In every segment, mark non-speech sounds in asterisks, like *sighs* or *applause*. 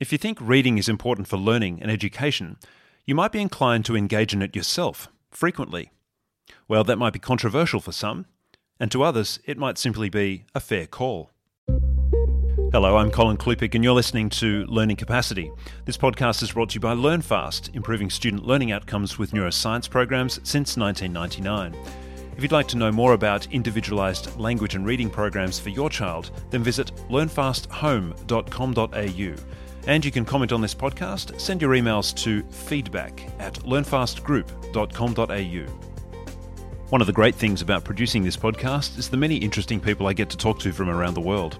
If you think reading is important for learning and education, you might be inclined to engage in it yourself, frequently. Well, that might be controversial for some, and to others, it might simply be a fair call. Hello, I'm Colin Klupiec, and you're listening to Learning Capacity. This podcast is brought to you by LearnFast, improving student learning outcomes with neuroscience programs since 1999. If you'd like to know more about individualised language and reading programs for your child, then visit learnfasthome.com.au and you can comment on this podcast, send your emails to feedback at learnfastgroup.com.au. One of the great things about producing this podcast is the many interesting people I get to talk to from around the world.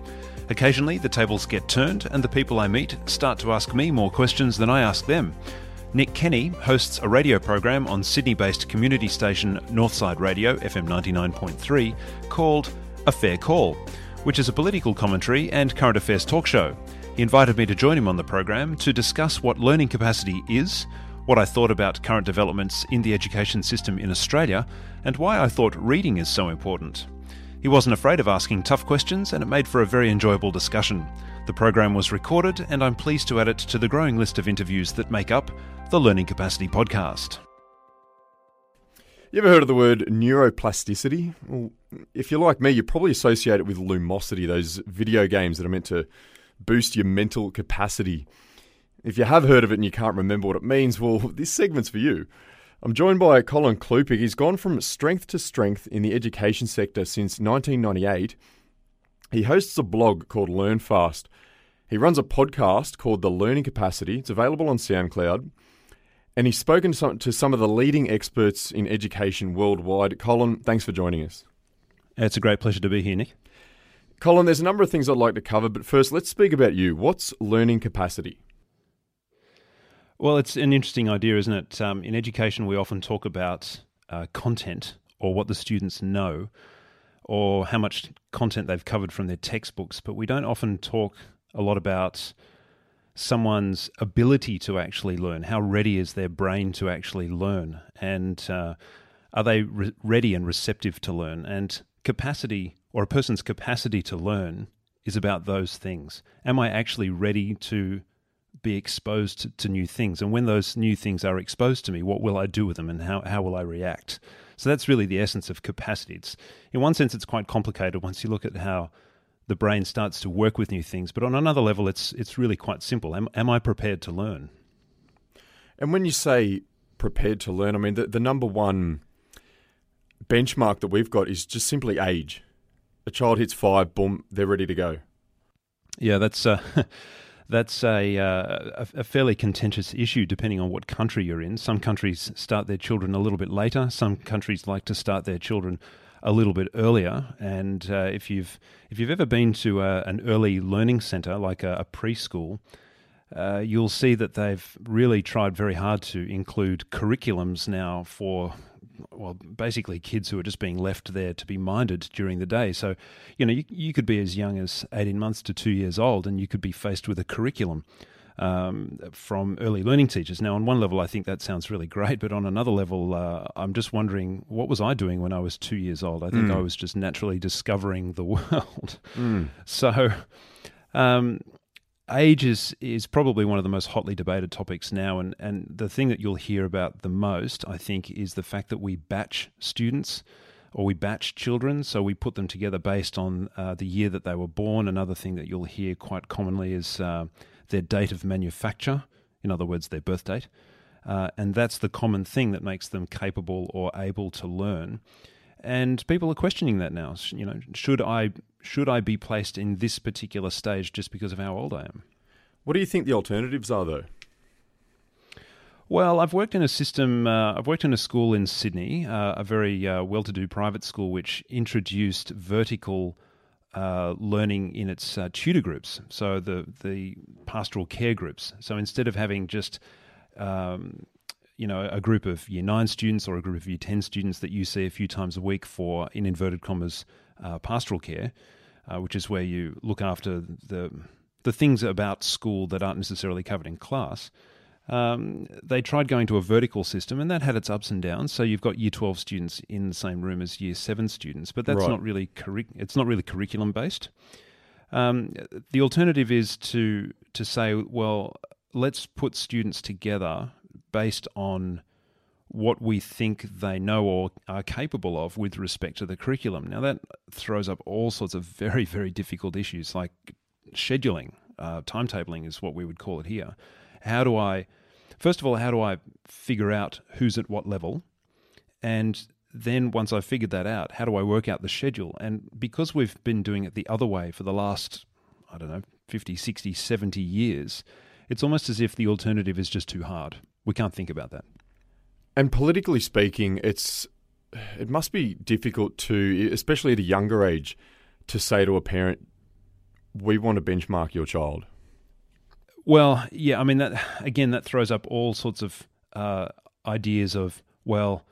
Occasionally, the tables get turned, and the people I meet start to ask me more questions than I ask them. Nick Kenny hosts a radio program on Sydney based community station Northside Radio, FM 99.3, called A Fair Call, which is a political commentary and current affairs talk show. He invited me to join him on the program to discuss what learning capacity is, what I thought about current developments in the education system in Australia, and why I thought reading is so important. He wasn't afraid of asking tough questions, and it made for a very enjoyable discussion. The program was recorded, and I'm pleased to add it to the growing list of interviews that make up the Learning Capacity Podcast. You ever heard of the word neuroplasticity? Well, if you're like me, you probably associate it with Lumosity, those video games that are meant to boost your mental capacity. If you have heard of it and you can't remember what it means, well, *laughs* this segment's for you. I'm joined by Colin Klupiec. He's gone from strength to strength in the education sector since 1998. He hosts a blog called Learn Fast. He runs a podcast called The Learning Capacity. It's available on SoundCloud. And he's spoken to some of the leading experts in education worldwide. Colin, thanks for joining us. It's a great pleasure to be here, Nick. Colin, there's a number of things I'd like to cover, but first, let's speak about you. What's learning capacity? Well, it's an interesting idea, isn't it? Um, in education, we often talk about uh, content or what the students know or how much content they've covered from their textbooks, but we don't often talk a lot about someone's ability to actually learn. How ready is their brain to actually learn? And uh, are they re- ready and receptive to learn? And capacity or a person's capacity to learn is about those things. Am I actually ready to be exposed to, new things? And when those new things are exposed to me, what will I do with them and how, how will I react? So that's really the essence of capacity. It's, in one sense, it's quite complicated once you look at how the brain starts to work with new things. But on another level, it's, it's really quite simple. Am, am I prepared to learn? And when you say prepared to learn, I mean, the, the number one benchmark that we've got is just simply age a child hits five, boom, they're ready to go. Yeah, that's uh, *laughs* that's a, uh, a, fairly contentious issue depending on what country you're in. Some countries start their children a little bit later. Some countries like to start their children a little bit earlier. And uh, if you've if you've ever been to a, an early learning centre like a, a preschool, uh, you'll see that they've really tried very hard to include curriculums now for well, basically kids who are just being left there to be minded during the day. So, you know, you, you could be as young as 18 months to two years old and you could be faced with a curriculum. Um, from early learning teachers. Now, on one level, I think that sounds really great, but on another level, uh, I'm just wondering what was I doing when I was two years old? I think mm. I was just naturally discovering the *laughs* world. Mm. So, um, age is is probably one of the most hotly debated topics now, and and the thing that you'll hear about the most, I think, is the fact that we batch students or we batch children, so we put them together based on uh, the year that they were born. Another thing that you'll hear quite commonly is uh, their date of manufacture, in other words, their birth date, uh, and that's the common thing that makes them capable or able to learn and people are questioning that now. You know, should I should I be placed in this particular stage just because of how old I am? What do you think the alternatives are, though? Well, I've worked in a system. Uh, I've worked in a school in Sydney, uh, a very uh, well-to-do private school, which introduced vertical uh, learning in its uh, tutor groups. So the the pastoral care groups. So instead of having just um, you know a group of year nine students or a group of year ten students that you see a few times a week for in inverted commas uh, pastoral care, uh, which is where you look after the the things about school that aren't necessarily covered in class. Um, they tried going to a vertical system, and that had its ups and downs. So you've got year twelve students in the same room as year seven students, but that's right. not really curric- it's not really curriculum based. Um, the alternative is to to say, well, let's put students together based on what we think they know or are capable of with respect to the curriculum. Now, that throws up all sorts of very, very difficult issues like scheduling, uh, timetabling is what we would call it here. How do I, first of all, how do I figure out who's at what level? And then once I've figured that out, how do I work out the schedule? And because we've been doing it the other way for the last, I don't know, 50, 60, 70 years, it's almost as if the alternative is just too hard. We can't think about that. And politically speaking, it's it must be difficult to, especially at a younger age, to say to a parent, "We want to benchmark your child." Well, yeah, I mean that again. That throws up all sorts of uh, ideas of, well,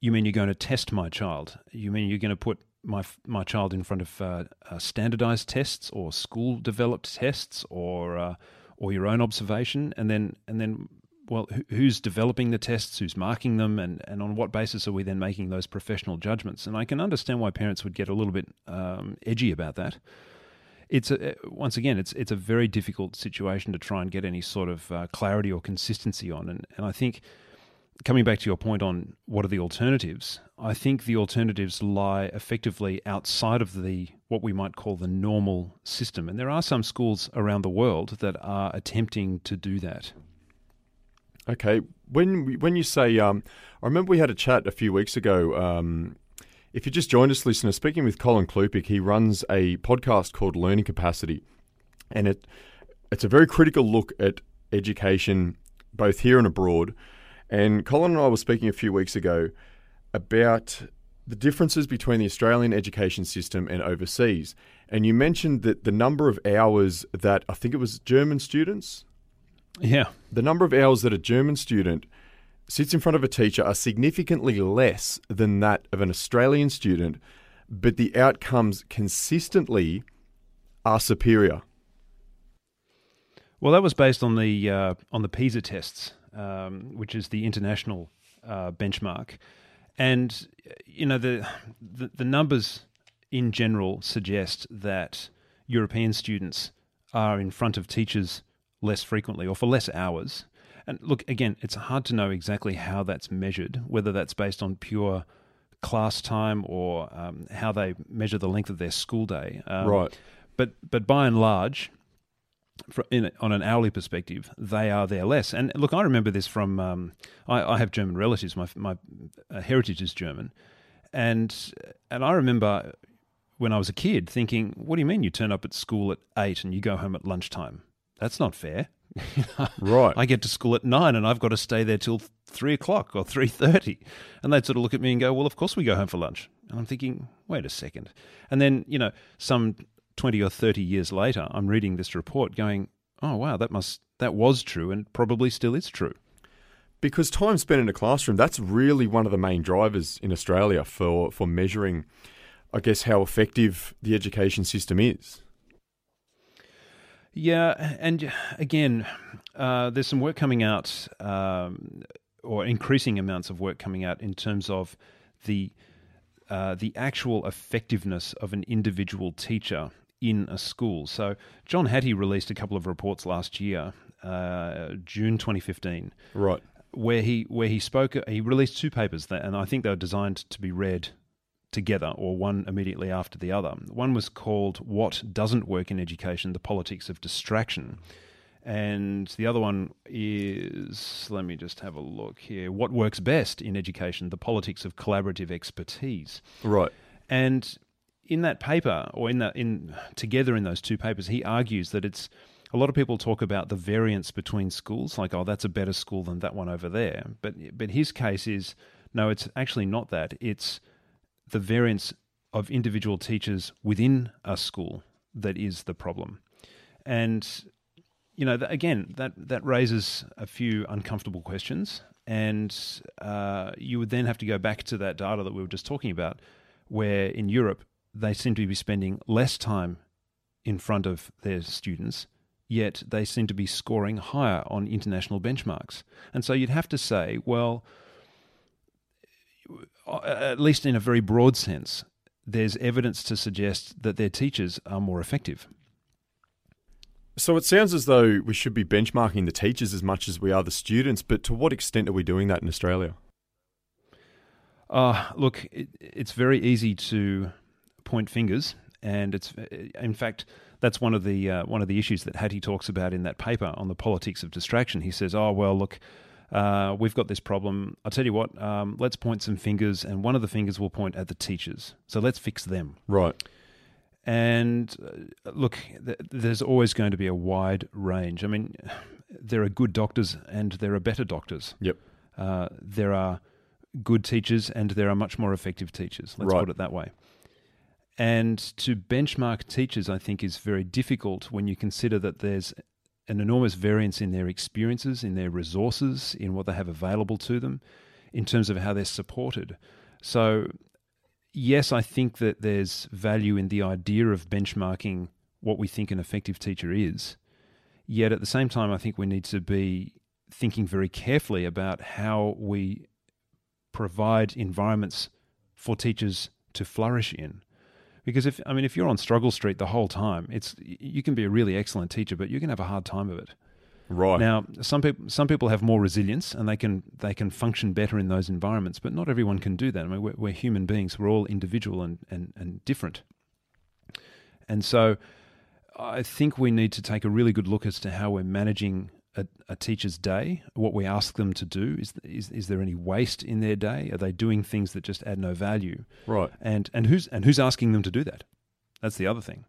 you mean you're going to test my child? You mean you're going to put my my child in front of uh, uh, standardized tests or school developed tests or uh, or your own observation, and then and then well, who's developing the tests, who's marking them, and, and on what basis are we then making those professional judgments? And I can understand why parents would get a little bit um, edgy about that. It's a, once again, it's it's a very difficult situation to try and get any sort of uh, clarity or consistency on, and and I think coming back to your point on what are the alternatives, I think the alternatives lie effectively outside of the what we might call the normal system, and there are some schools around the world that are attempting to do that. Okay, when when you say, um, I remember we had a chat a few weeks ago. Um, if you just joined us, listener, speaking with Colin Klupiec, he runs a podcast called Learning Capacity, and it it's a very critical look at education, both here and abroad. And Colin and I were speaking a few weeks ago about the differences between the Australian education system and overseas. And you mentioned that the number of hours that I think it was German students yeah. The number of hours that a German student sits in front of a teacher are significantly less than that of an Australian student, but the outcomes consistently are superior. Well, that was based on the uh, on the PISA tests, um, which is the international uh, benchmark, and you know the, the the numbers in general suggest that European students are in front of teachers less frequently or for less hours. And look, again, it's hard to know exactly how that's measured, whether that's based on pure class time or um, how they measure the length of their school day. Um, right. But but by and large, in, on an hourly perspective, they are there less. And look, I remember this from um, I, I, have German relatives. My my uh, heritage is German, and and I remember when I was a kid thinking, "What do you mean you turn up at school at eight and you go home at lunchtime?" That's not fair. *laughs* right. I get to school at nine and I've got to stay there till three o'clock or three thirty. And they'd sort of look at me and go, Well, of course we go home for lunch. And I'm thinking, wait a second. And then, you know, some twenty or thirty years later, I'm reading this report going, Oh wow, that must that was true and probably still is true. Because time spent in a classroom, that's really one of the main drivers in Australia for, for measuring, I guess, how effective the education system is. Yeah, and again, uh, there's some work coming out, um, or increasing amounts of work coming out in terms of the uh, the actual effectiveness of an individual teacher in a school. So John Hattie released a couple of reports last year, uh, June 2015, right, where he where he spoke. He released two papers, that, and I think they were designed to be read together or one immediately after the other. One was called What Doesn't Work in Education The Politics of Distraction. And the other one is, let me just have a look here What Works Best in Education The Politics of Collaborative Expertise. Right. And in that paper, or in that, in together in those two papers, he argues that it's a lot of people talk about the variance between schools, like, oh, that's a better school than that one over there. But but his case is no, it's actually not that. It's the variance of individual teachers within a school that is the problem. And you know, again, that that raises a few uncomfortable questions, and uh, you would then have to go back to that data that we were just talking about, where in Europe they seem to be spending less time in front of their students, yet they seem to be scoring higher on international benchmarks. And so you'd have to say, well, at least in a very broad sense, there's evidence to suggest that their teachers are more effective. So it sounds as though we should be benchmarking the teachers as much as we are the students, but to what extent are we doing that in Australia? Uh, look, it, it's very easy to point fingers, and it's in fact that's one of the uh, one of the issues that Hattie talks about in that paper on the politics of distraction. He says, "Oh well, look." Uh, we've got this problem. I'll tell you what, um, let's point some fingers, and one of the fingers will point at the teachers. So let's fix them. Right. And uh, look, th- there's always going to be a wide range. I mean, there are good doctors and there are better doctors. Yep. Uh, there are good teachers and there are much more effective teachers. Let's Right. put it that way. And to benchmark teachers, I think, is very difficult when you consider that there's an enormous variance in their experiences, in their resources, in what they have available to them, in terms of how they're supported. So, yes, I think that there's value in the idea of benchmarking what we think an effective teacher is. Yet at the same time, I think we need to be thinking very carefully about how we provide environments for teachers to flourish in. Because if I mean, if you're on struggle street the whole time, it's you can be a really excellent teacher, but you can have a hard time of it. Right. Now, some people some people have more resilience and they can they can function better in those environments, but not everyone can do that. I mean, we're, we're human beings; we're all individual and, and, and different. And so, I think we need to take a really good look as to how we're managing a, a teacher's day. What we ask them to do is, is is there any waste in their day? Are they doing things that just add no value? right. And and who's and who's asking them to do that? That's the other thing.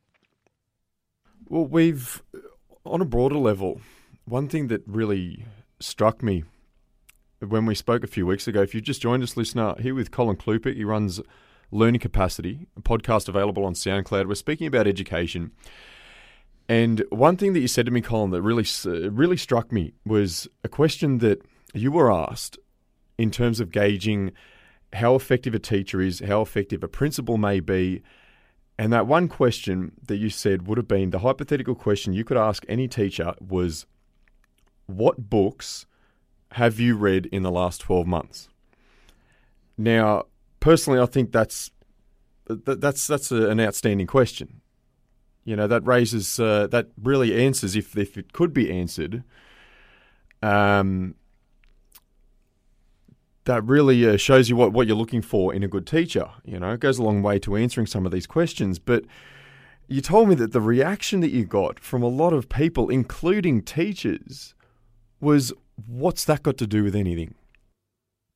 Well, we've, on a broader level, one thing that really struck me when we spoke a few weeks ago, if you just joined us, listener, here with Colin Klupiec, he runs Learning Capacity, a podcast available on SoundCloud. We're speaking about education. And one thing that you said to me, Colin, that really, really struck me was a question that you were asked in terms of gauging how effective a teacher is, how effective a principal may be, and that one question that you said would have been the hypothetical question you could ask any teacher was what books have you read in the last 12 months? Now, personally I think that's that, that's that's an outstanding question. You know, that raises uh, that really answers if if it could be answered um that really uh, shows you what, what you're looking for in a good teacher. You know, it goes a long way to answering some of these questions. But you told me that the reaction that you got from a lot of people, including teachers, was what's that got to do with anything?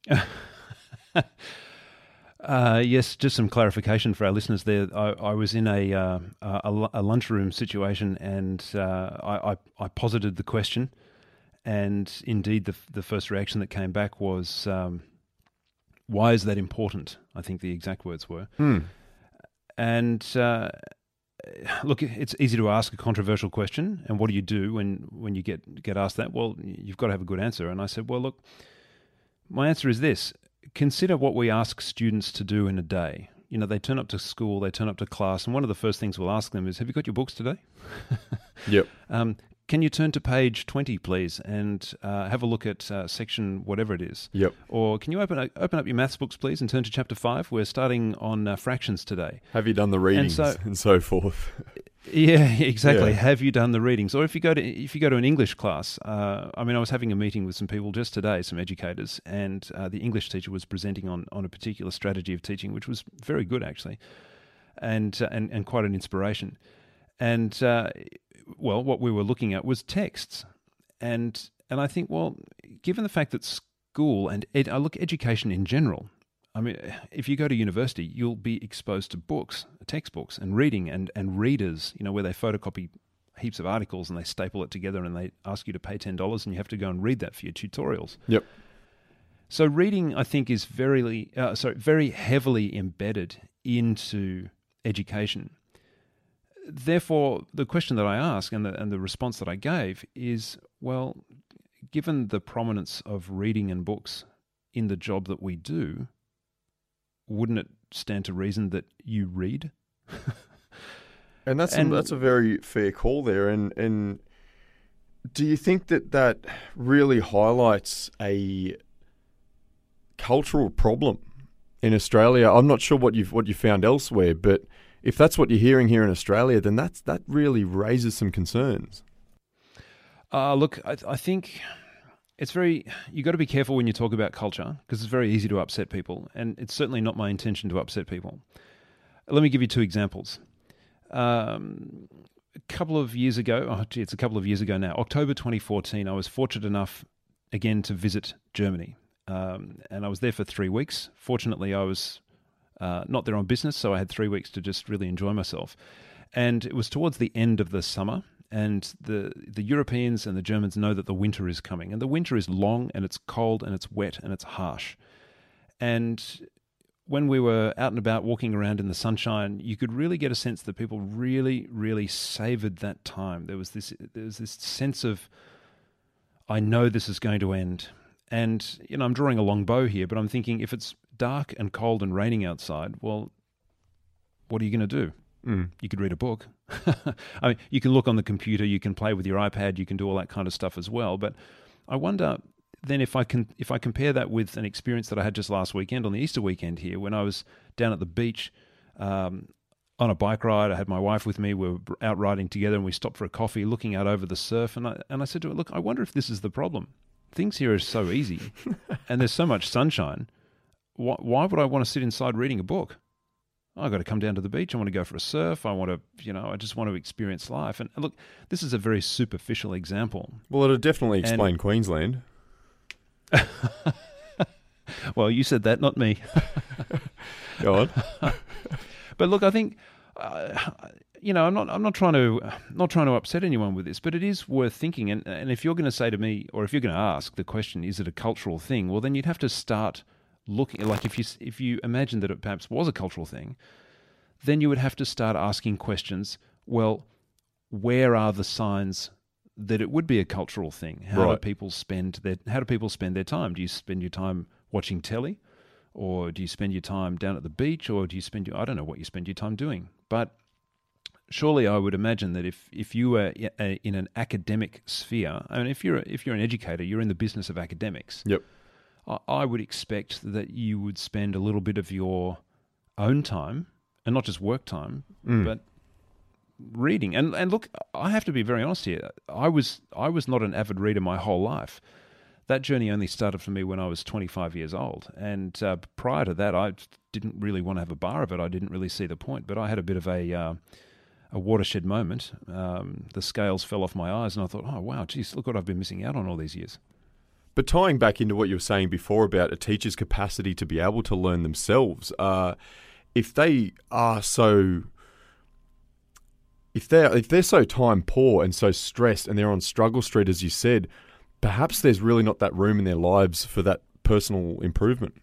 *laughs* Uh, yes, just some clarification for our listeners there. I, I was in a, uh, a, a lunchroom situation and uh, I, I, I posited the question. And indeed, the, the first reaction that came back was, um, Why is that important? I think the exact words were. Hmm. And uh, look, it's easy to ask a controversial question. And what do you do when, when you get, get asked that? Well, you've got to have a good answer. And I said, Well, look, my answer is this consider what we ask students to do in a day. You know, they turn up to school, they turn up to class, and one of the first things we'll ask them is, Have you got your books today? *laughs* Yep. Um, can you turn to page 20, please, and uh, have a look at uh, section whatever it is? Yep. Or can you open, open up your maths books, please, and turn to chapter 5? We're starting on uh, fractions today. Have you done the readings and so- so, forth? *laughs* Yeah, *laughs* exactly. Yeah. Have you done the readings? Or if you go to if you go to an English class, uh, I mean, I was having a meeting with some people just today, some educators, and uh, the English teacher was presenting on on a particular strategy of teaching, which was very good actually, and uh, and and quite an inspiration. And uh, well, what we were looking at was texts, and and I think, well, given the fact that school and ed- I look education in general. I mean, if you go to university, you'll be exposed to books, textbooks, and reading and, and readers, you know, where they photocopy heaps of articles and they staple it together and they ask you to pay $10 and you have to go and read that for your tutorials. Yep. So reading, I think, is very, uh, sorry, very heavily embedded into education. Therefore, the question that I ask and the, and the response that I gave is, well, given the prominence of reading and books in the job that we do, wouldn't it stand to reason that you read? *laughs* And that's And- a, that's a very fair call there. And and do you think that that really highlights a cultural problem in Australia? I'm not sure what you've what you found elsewhere, but if that's what you're hearing here in Australia, then that's that really raises some concerns. Uh, look, I, I think it's very you got to be careful when you talk about culture because it's very easy to upset people, and it's certainly not my intention to upset people. Let me give you two examples. Um, a couple of years ago, oh gee, it's a couple of years ago now, October 2014, I was fortunate enough again to visit Germany. Um, and I was there for three weeks. Fortunately, I was uh, not there on business, so I had three weeks to just really enjoy myself. And it was towards the end of the summer, and the the Europeans and the Germans know that the winter is coming, and the winter is long and it's cold and it's wet and it's harsh. And when we were out and about walking around in the sunshine, you could really get a sense that people really, really savored that time. There was this there was this sense of I know this is going to end. And you know, I'm drawing a long bow here, but I'm thinking if it's dark and cold and raining outside, well, what are you going to do? Mm. You could read a book. *laughs* I mean, you can look on the computer, you can play with your iPad, you can do all that kind of stuff as well. But I wonder then if I can if I compare that with an experience that I had just last weekend on the Easter weekend here, when I was down at the beach um, on a bike ride, I had my wife with me. We were out riding together, and we stopped for a coffee, looking out over the surf. And I and I said to her, "Look, I wonder if this is the problem. Things here are so easy, *laughs* and there's so much sunshine. Why, why would I want to sit inside reading a book? I've got to come down to the beach. I want to go for a surf. I want to, you know, I just want to experience life. And look, this is a very superficial example. Well, it'll definitely explain and, Queensland. *laughs* well, you said that, not me. Go on. *laughs* but look, I think uh, you know, I'm not I'm not trying to not trying to upset anyone with this, but it is worth thinking. And and if you're going to say to me, or if you're going to ask the question, is it a cultural thing? Well, then you'd have to start looking. Like if you if you imagine that it perhaps was a cultural thing, then you would have to start asking questions. Well, where are the signs that it would be a cultural thing. How right. do people spend their How do people spend their time? Do you spend your time watching telly, or do you spend your time down at the beach, or do you spend your I don't know what you spend your time doing, but surely I would imagine that if, if you were uh, in an academic sphere, I mean, if you're if you're an educator, you're in the business of academics. Yep. I, would expect that you would spend a little bit of your own time, and not just work time, mm. but reading. And and look, I have to be very honest here. I was I was not an avid reader my whole life. That journey only started for me when I was 25 years old, and uh, prior to that, I didn't really want to have a bar of it. I didn't really see the point. But I had a bit of a uh, a watershed moment. Um, the scales fell off my eyes, and I thought, oh wow, geez, look what I've been missing out on all these years. But tying back into what you were saying before about a teacher's capacity to be able to learn themselves, uh, if they are so if they're if they're so time poor and so stressed and they're on struggle street as you said, perhaps there's really not that room in their lives for that personal improvement.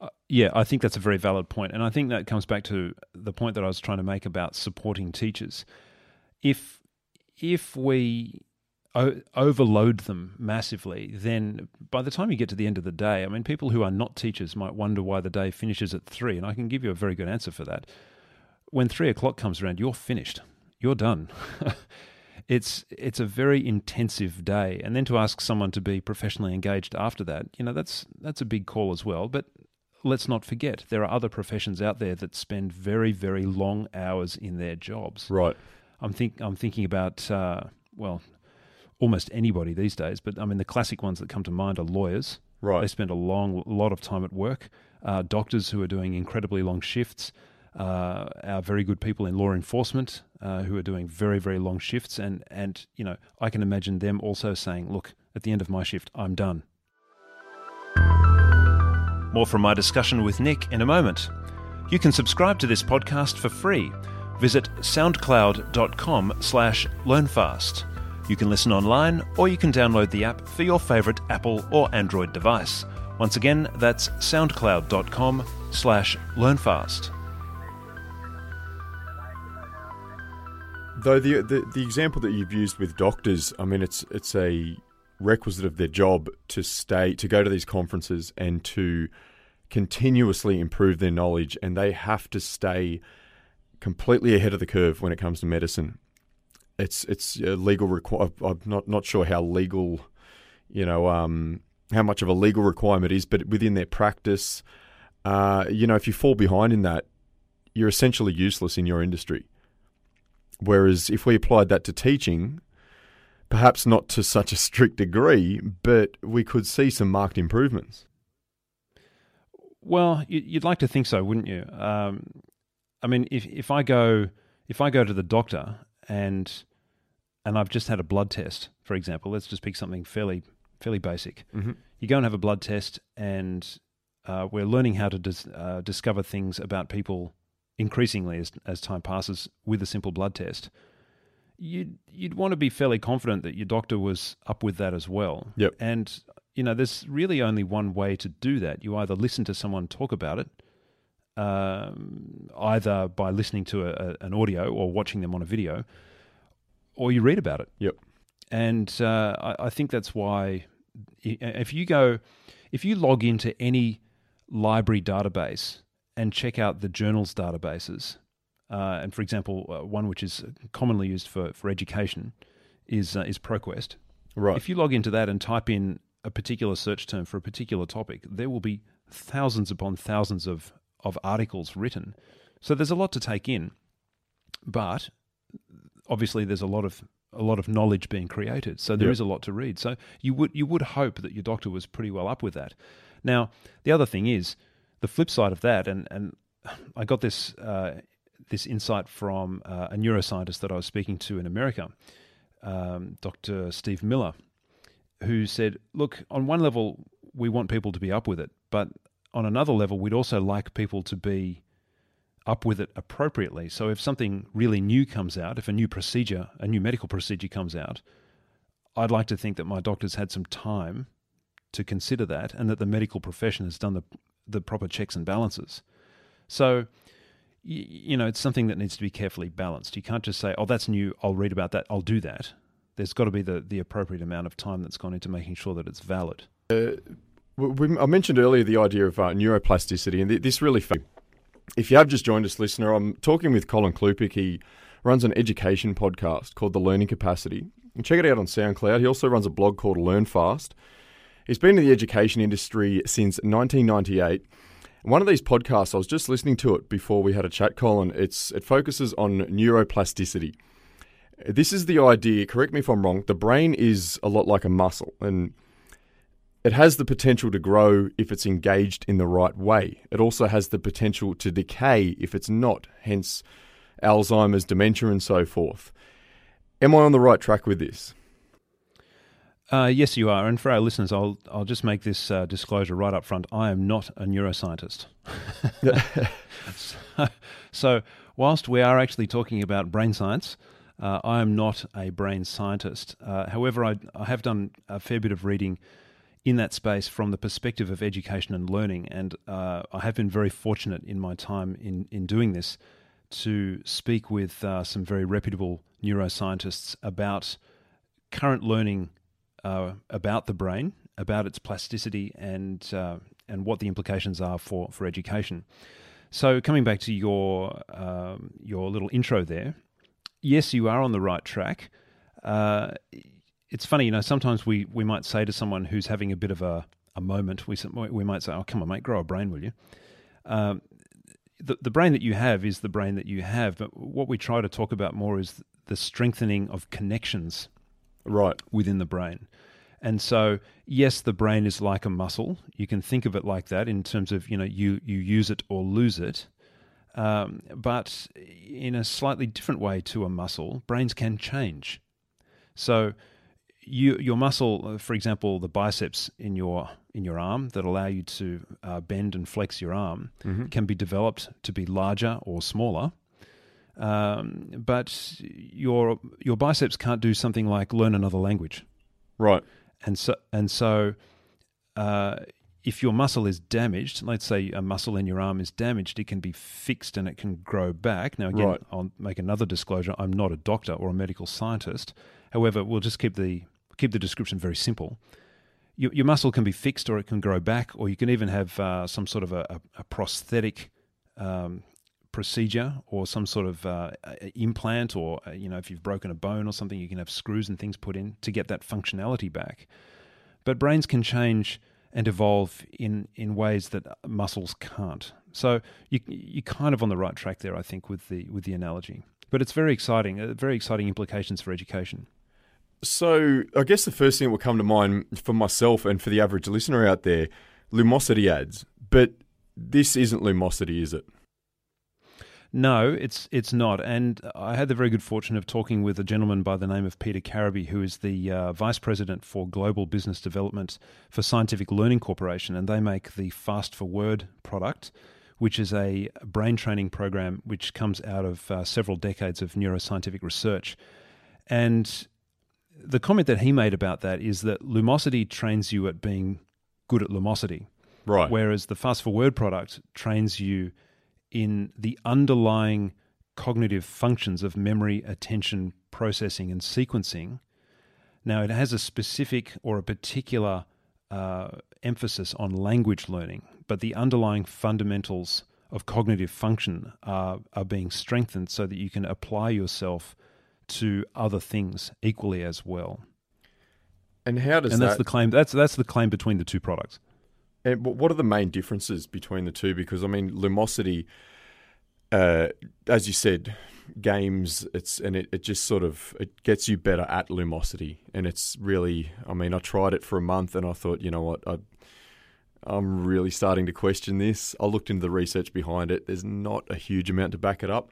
Uh, yeah, I think that's a very valid point, and I think that comes back to the point that I was trying to make about supporting teachers. If if we o- overload them massively, then by the time you get to the end of the day, I mean, people who are not teachers might wonder why the day finishes at three, and I can give you a very good answer for that when three o'clock comes around, you're finished. You're done. *laughs* it's it's a very intensive day, and then to ask someone to be professionally engaged after that, you know, that's that's a big call as well. But let's not forget there are other professions out there that spend very very long hours in their jobs. Right. I'm think I'm thinking about uh, well, almost anybody these days, but I mean the classic ones that come to mind are lawyers. Right. They spend a long lot of time at work. Uh, doctors who are doing incredibly long shifts uh, our very good people in law enforcement uh, who are doing very, very long shifts. And, and, you know, I can imagine them also saying, look, at the end of my shift, I'm done. More from my discussion with Nick in a moment. You can subscribe to this podcast for free. Visit soundcloud.com slash learnfast. You can listen online or you can download the app for your favourite Apple or Android device. Once again, that's soundcloud.com slash learnfast. Though the, the the example that you've used with doctors, I mean, it's it's a requisite of their job to stay to go to these conferences and to continuously improve their knowledge, and they have to stay completely ahead of the curve when it comes to medicine. It's it's a legal require. I'm not not sure how legal, you know, um, how much of a legal requirement is, but within their practice, uh, you know, if you fall behind in that, you're essentially useless in your industry. Whereas if we applied that to teaching, Perhaps not to such a strict degree, but we could see some marked improvements. Well, you'd like to think so, wouldn't you? Um, I mean, if if I go if I go to the doctor and and I've just had a blood test, for example, let's just pick something fairly fairly basic. Mm-hmm. You go and have a blood test, and uh, we're learning how to dis- uh, discover things about people increasingly as as time passes with a simple blood test. You'd you'd want to be fairly confident that your doctor was up with that as well. Yep. And you know, there's really only one way to do that. You either listen to someone talk about it, um, either by listening to a, an audio or watching them on a video, or you read about it. Yep. And uh, I, I think that's why if you go, if you log into any library database and check out the journals databases, uh, and for example, uh, one which is commonly used for, for education is uh, is ProQuest. Right. If you log into that and type in a particular search term for a particular topic, there will be thousands upon thousands of, of articles written. So there's a lot to take in, but obviously there's a lot of a lot of knowledge being created. So there Yep. is a lot to read. So you would you would hope that your doctor was pretty well up with that. Now the other thing is the flip side of that, and and *sighs* I got this uh, this insight from uh, a neuroscientist that I was speaking to in America, um, Dr. Steve Miller, who said, "Look, on one level, we want people to be up with it, but on another level, we'd also like people to be up with it appropriately. So if something really new comes out, if a new procedure, a new medical procedure comes out, I'd like to think that my doctor's had some time to consider that, and that the medical profession has done the the proper checks and balances. So." You know, it's something that needs to be carefully balanced. You can't just say, "Oh, that's new. I'll read about that. I'll do that." There's got to be the, the appropriate amount of time that's gone into making sure that it's valid. Uh, we, I mentioned earlier the idea of uh, neuroplasticity, and th- this really. If you have just joined us, listener, I'm talking with Colin Klupiec. He runs an education podcast called The Learning Capacity. And check it out on SoundCloud. He also runs a blog called Learn Fast. He's been in the education industry since 1998. One of these podcasts, I was just listening to it before we had a chat, Colin. It's it focuses on neuroplasticity. This is the idea. Correct me if I'm wrong. The brain is a lot like a muscle, and it has the potential to grow if it's engaged in the right way. It also has the potential to decay if it's not, hence Alzheimer's, dementia, and so forth. Am I on the right track with this? Uh, yes, you are. And for our listeners, I'll I'll just make this uh, disclosure right up front. I am not a neuroscientist. *laughs* so, so, whilst we are actually talking about brain science, uh, I am not a brain scientist. Uh, however, I, I have done a fair bit of reading in that space from the perspective of education and learning, and uh, I have been very fortunate in my time in in doing this to speak with uh, some very reputable neuroscientists about current learning uh, about the brain, about its plasticity, and uh, and what the implications are for, for education. So, coming back to your um, your little intro there, yes, you are on the right track. It's funny, you know. Sometimes we, we might say to someone who's having a bit of a, a moment, we we might say, "Oh, come on, mate, grow a brain, will you?" Um, the the brain that you have is the brain that you have, but what we try to talk about more is the strengthening of connections Right. within the brain. And so, yes, the brain is like a muscle. You can think of it like that in terms of you know you you use it or lose it. Um, but in a slightly different way to a muscle, brains can change. So, you your muscle, uh, for example, the biceps in your in your arm that allow you to uh, bend and flex your arm, Mm-hmm. can be developed to be larger or smaller. Um, but your your biceps can't do something like learn another language, Right. and so and so. Uh, if your muscle is damaged, let's say a muscle in your arm is damaged, it can be fixed and it can grow back. Now, again, Right. I'll make another disclosure: I'm not a doctor or a medical scientist. However, we'll just keep the keep the description very simple. Your, your muscle can be fixed, or it can grow back, or you can even have uh, some sort of a, a, prosthetic um, procedure or some sort of uh, implant, or uh, you know, if you've broken a bone or something, you can have screws and things put in to get that functionality back. But brains can change and evolve in, in ways that muscles can't. So you you're kind of on the right track there, I think, with the with the analogy. But it's very exciting, uh, very exciting implications for education. So, I guess the first thing that will come to mind for myself and for the average listener out there Lumosity ads. But this isn't Lumosity, is it? No, it's it's not. And I had the very good fortune of talking with a gentleman by the name of Peter Carraby, who is the uh, vice president for global business development for Scientific Learning Corporation, and they make the Fast ForWord product, which is a brain training program which comes out of uh, several decades of neuroscientific research. And the comment that he made about that is that Lumosity trains you at being good at Lumosity. Right. Whereas the Fast ForWord product trains you in the underlying cognitive functions of memory, attention, processing, and sequencing. Now, it has a specific or a particular uh, emphasis on language learning, but the underlying fundamentals of cognitive function are, are being strengthened so that you can apply yourself to other things equally as well. And how does and that? that's the claim. That's that's the claim between the two products. And what are the main differences between the two? Because I mean, Lumosity, uh, as you said, games. It's and it, it just sort of it gets you better at Lumosity, and it's really. I mean, I tried it for a month, and I thought, you know what, I, I'm really starting to question this. I looked into the research behind it. There's not a huge amount to back it up.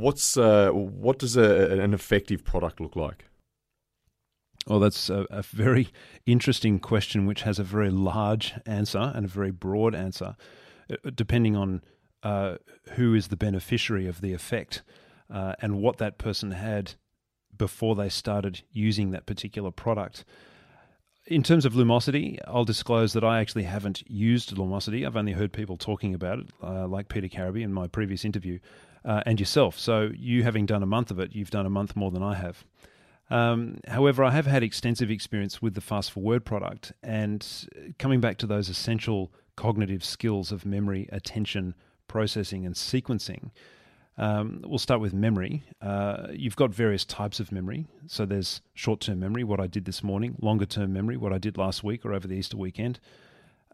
What's uh, what does a, an effective product look like? Well, that's a, a, very interesting question, which has a very large answer and a very broad answer, uh, depending on uh, who is the beneficiary of the effect uh, and what that person had before they started using that particular product. In terms of Lumosity, I'll disclose that I actually haven't used Lumosity. I've only heard people talking about it, uh, like Peter Carraby in my previous interview, uh, and yourself. So, you having done a month of it, you've done a month more than I have. Um, however, I have had extensive experience with the Fast ForWord product, and coming back to those essential cognitive skills of memory, attention, processing, and sequencing. Um, we'll start with memory. Uh, you've got various types of memory. So there's short term memory, what I did this morning, longer term memory, what I did last week or over the Easter weekend.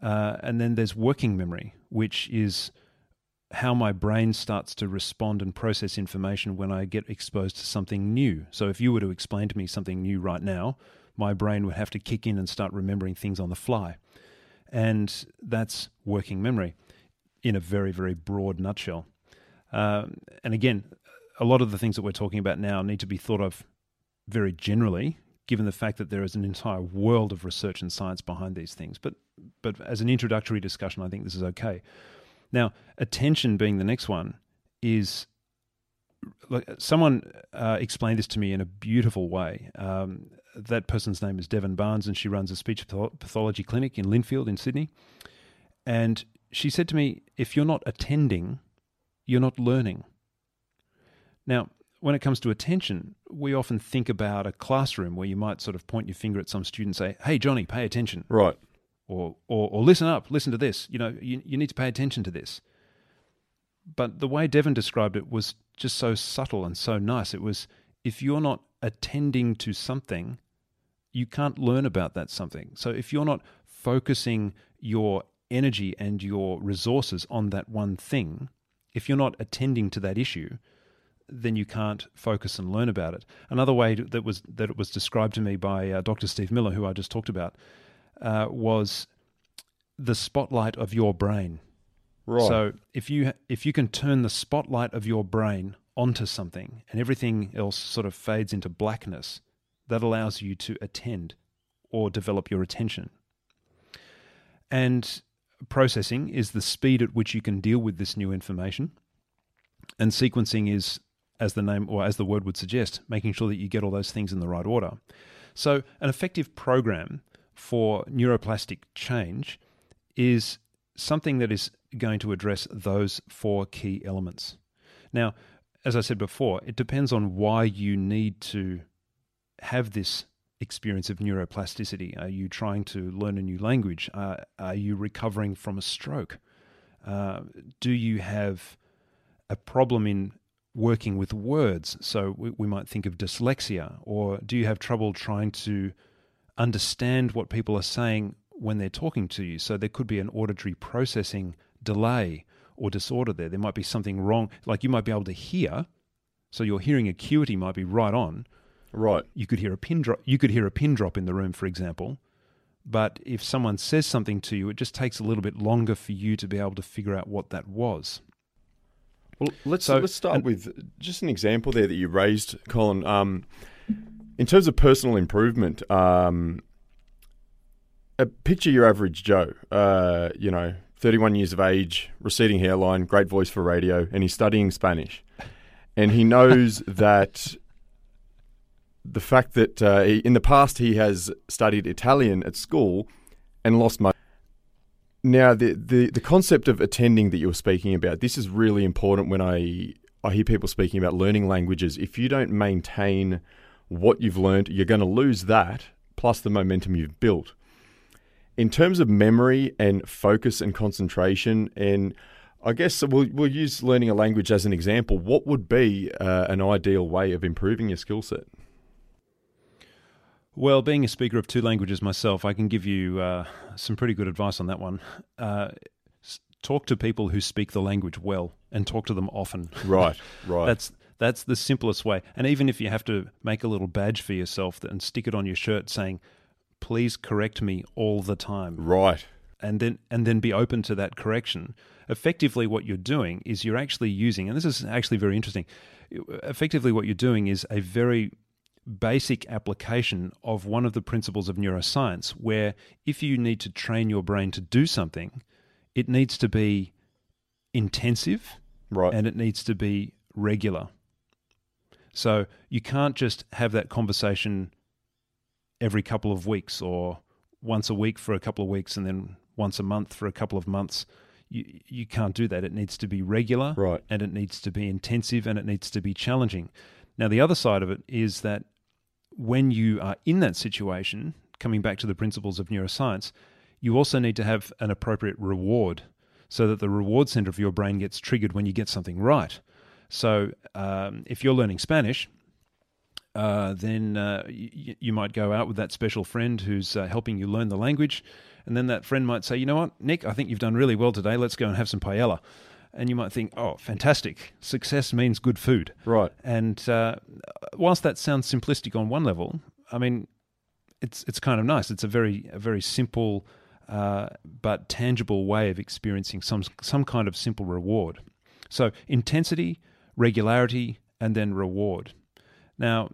Uh, and then there's working memory, which is how my brain starts to respond and process information when I get exposed to something new. So if you were to explain to me something new right now, my brain would have to kick in and start remembering things on the fly. And that's working memory in a very, very broad nutshell. Um, and again, a lot of the things that we're talking about now need to be thought of very generally, given the fact that there is an entire world of research and science behind these things. But, but as an introductory discussion, I think this is okay. Now, attention being the next one is like someone uh, explained this to me in a beautiful way. Um, that person's name is Devon Barnes, and she runs a speech pathology clinic in Lindfield in Sydney. And she said to me, "If you're not attending, you're not learning." Now, when it comes to attention, we often think about a classroom where you might sort of point your finger at some student and say, "Hey, Johnny, pay attention." Right or, or, or listen up, listen to this. You know, you, you need to pay attention to this. But the way Devon described it was just so subtle and so nice. It was if you're not attending to something, you can't learn about that something. So if you're not focusing your energy and your resources on that one thing, if you're not attending to that issue, then you can't focus and learn about it. Another way that was that it was described to me by uh, Dr. Steve Miller, who I just talked about, uh, was the spotlight of your brain. Right. So if you if you can turn the spotlight of your brain onto something and everything else sort of fades into blackness, that allows you to attend or develop your attention. And processing is the speed at which you can deal with this new information. And sequencing is, as the name or as the word would suggest, making sure that you get all those things in the right order. So, an effective program for neuroplastic change is something that is going to address those four key elements. Now, as I said before, it depends on why you need to have this experience of neuroplasticity. Are you trying to learn a new language? Uh, are you recovering from a stroke? Uh, do you have a problem in working with words? So we, we might think of dyslexia. Or do you have trouble trying to understand what people are saying when they're talking to you. So there could be an auditory processing delay or disorder there. There might be something wrong. Like you might be able to hear, so your hearing acuity might be right on, Right. You could hear a pin drop. You could hear a pin drop in the room, for example. But if someone says something to you, it just takes a little bit longer for you to be able to figure out what that was. Well, let's So- let's start and- with just an example there that you raised, Colin. Um, in terms of personal improvement, um, picture your average Joe. Uh, you know, thirty-one years of age, receding hairline, great voice for radio, and he's studying Spanish, and he knows *laughs* that the fact that uh, he, in the past he has studied Italian at school and lost money. Now, the, the, the concept of attending that you were speaking about, this is really important when I, I hear people speaking about learning languages. If you don't maintain what you've learned, you're going to lose that plus the momentum you've built. In terms of memory and focus and concentration, and I guess we'll, we'll use learning a language as an example, what would be uh, an ideal way of improving your skill set? Well, being a speaker of two languages myself, I can give you uh, some pretty good advice on that one. Uh, talk to people who speak the language well, and talk to them often. Right, right. That's that's the simplest way. And even if you have to make a little badge for yourself and stick it on your shirt saying, "Please correct me all the time," right. and then and then be open to that correction. Effectively, what you're doing is you're actually using, and this is actually very interesting. Effectively, what you're doing is a very basic application of one of the principles of neuroscience, where if you need to train your brain to do something, it needs to be intensive Right. and it needs to be regular. So you can't just have that conversation every couple of weeks or once a week for a couple of weeks and then once a month for a couple of months. You, you can't do that. It needs to be regular right. and it needs to be intensive and it needs to be challenging. Now, the other side of it is that when you are in that situation, coming back to the principles of neuroscience, you also need to have an appropriate reward so that the reward center of your brain gets triggered when you get something right. So, um, if you're learning Spanish, uh, then uh, y- you might go out with that special friend who's uh, helping you learn the language. And then that friend might say, you know what, Nick, I think you've done really well today. Let's go and have some paella. And you might think, oh, fantastic. Success means good food. Right. And uh, whilst that sounds simplistic on one level, I mean, it's it's kind of nice. It's a very a very simple uh, but tangible way of experiencing some some kind of simple reward. So intensity, regularity, and then reward. Now,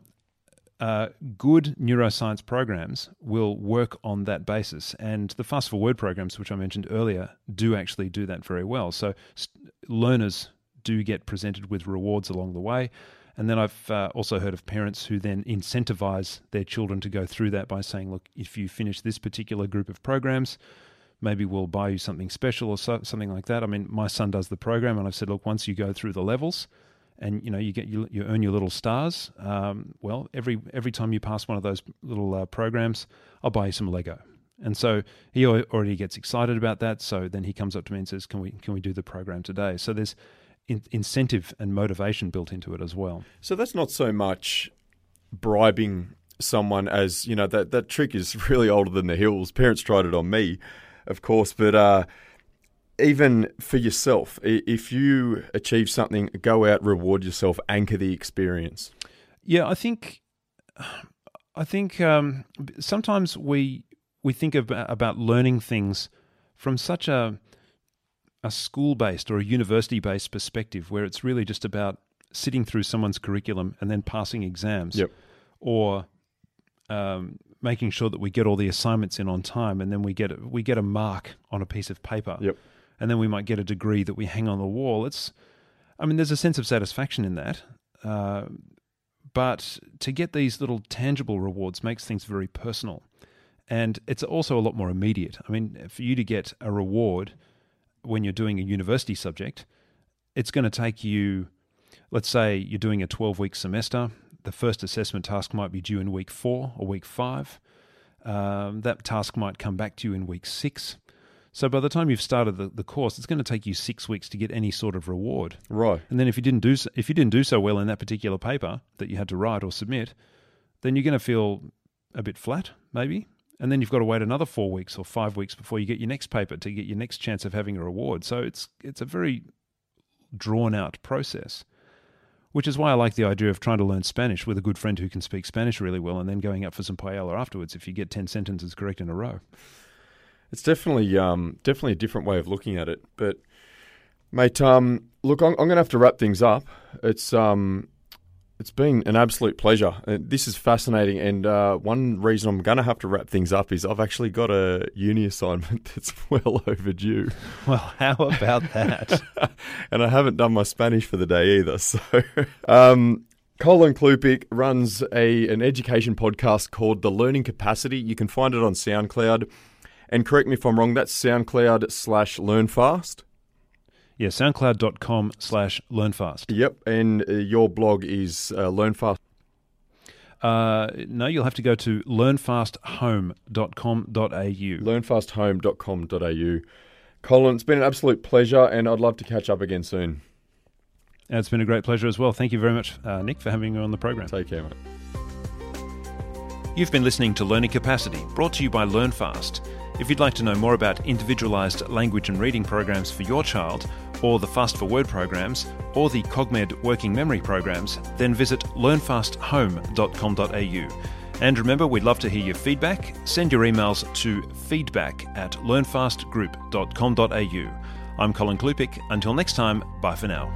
uh, good neuroscience programs will work on that basis, and the Fast ForWord programs, which I mentioned earlier, do actually do that very well. So s- learners do get presented with rewards along the way. And then I've uh, also heard of parents who then incentivize their children to go through that by saying, look, if you finish this particular group of programs, maybe we'll buy you something special or so, something like that. I mean, my son does the program, and I've said, look, once you go through the levels, and you know you get you, you earn your little stars. Um, well, every every time you pass one of those little uh, programs, I'll buy you some Lego. And so he already gets excited about that. So then he comes up to me and says, "Can we can we do the program today?" So there's in, incentive and motivation built into it as well. So that's not so much bribing someone as you know that that trick is *laughs* really older than the hills. Parents tried it on me, of course, but uh, even for yourself, if you achieve something, go out, reward yourself, anchor the experience. Yeah, I think I think um, sometimes we we think about, about learning things from such a a school based or a university based perspective, where it's really just about sitting through someone's curriculum and then passing exams, Yep. or um, making sure that we get all the assignments in on time, and then we get a, we get a mark on a piece of paper, Yep. and then we might get a degree that we hang on the wall. It's, I mean, there's a sense of satisfaction in that. Uh, but to get these little tangible rewards makes things very personal. And it's also a lot more immediate. I mean, for you to get a reward when you're doing a university subject, it's going to take you, let's say you're doing a 12 week semester. The first assessment task might be due in week four or week five. Um, that task might come back to you in week six. So by the time you've started the, the course, it's going to take you six weeks to get any sort of reward. Right. And then if you didn't do so, if you didn't do so well in that particular paper that you had to write or submit, then you're going to feel a bit flat, maybe. And then you've got to wait another four weeks or five weeks before you get your next paper to get your next chance of having a reward. So it's it's a very drawn out process. Which is why I like the idea of trying to learn Spanish with a good friend who can speak Spanish really well and then going up for some paella afterwards if you get 10 sentences correct in a row. It's definitely um, definitely a different way of looking at it. But, mate, um, look, I'm, I'm going to have to wrap things up. It's um, it's been an absolute pleasure. Uh, this is fascinating, and uh, one reason I'm going to have to wrap things up is I've actually got a uni assignment *laughs* that's well overdue. Well, how about that? *laughs* and I haven't done my Spanish for the day either. *laughs* So, um, Colin Klupiec runs a an education podcast called The Learning Capacity. You can find it on SoundCloud. And correct me if I'm wrong, that's SoundCloud slash LearnFast. Yeah, soundcloud.com slash learnfast. Yep, and uh, your blog is uh, LearnFast. Uh, no, you'll have to go to learnfasthome.com.au. Learnfasthome.com.au. Colin, it's been an absolute pleasure, and I'd love to catch up again soon. And it's been a great pleasure as well. Thank you very much, uh, Nick, for having me on the program. Take care, mate. You've been listening to Learning Capacity, brought to you by LearnFast. If you'd like to know more about individualised language and reading programs for your child, or the Fast ForWord programs, or the CogMed working memory programs, then visit learnfasthome.com.au. And remember, we'd love to hear your feedback. Send your emails to feedback at learnfastgroup.com.au. I'm Colin Klupiec. Until next time, bye for now.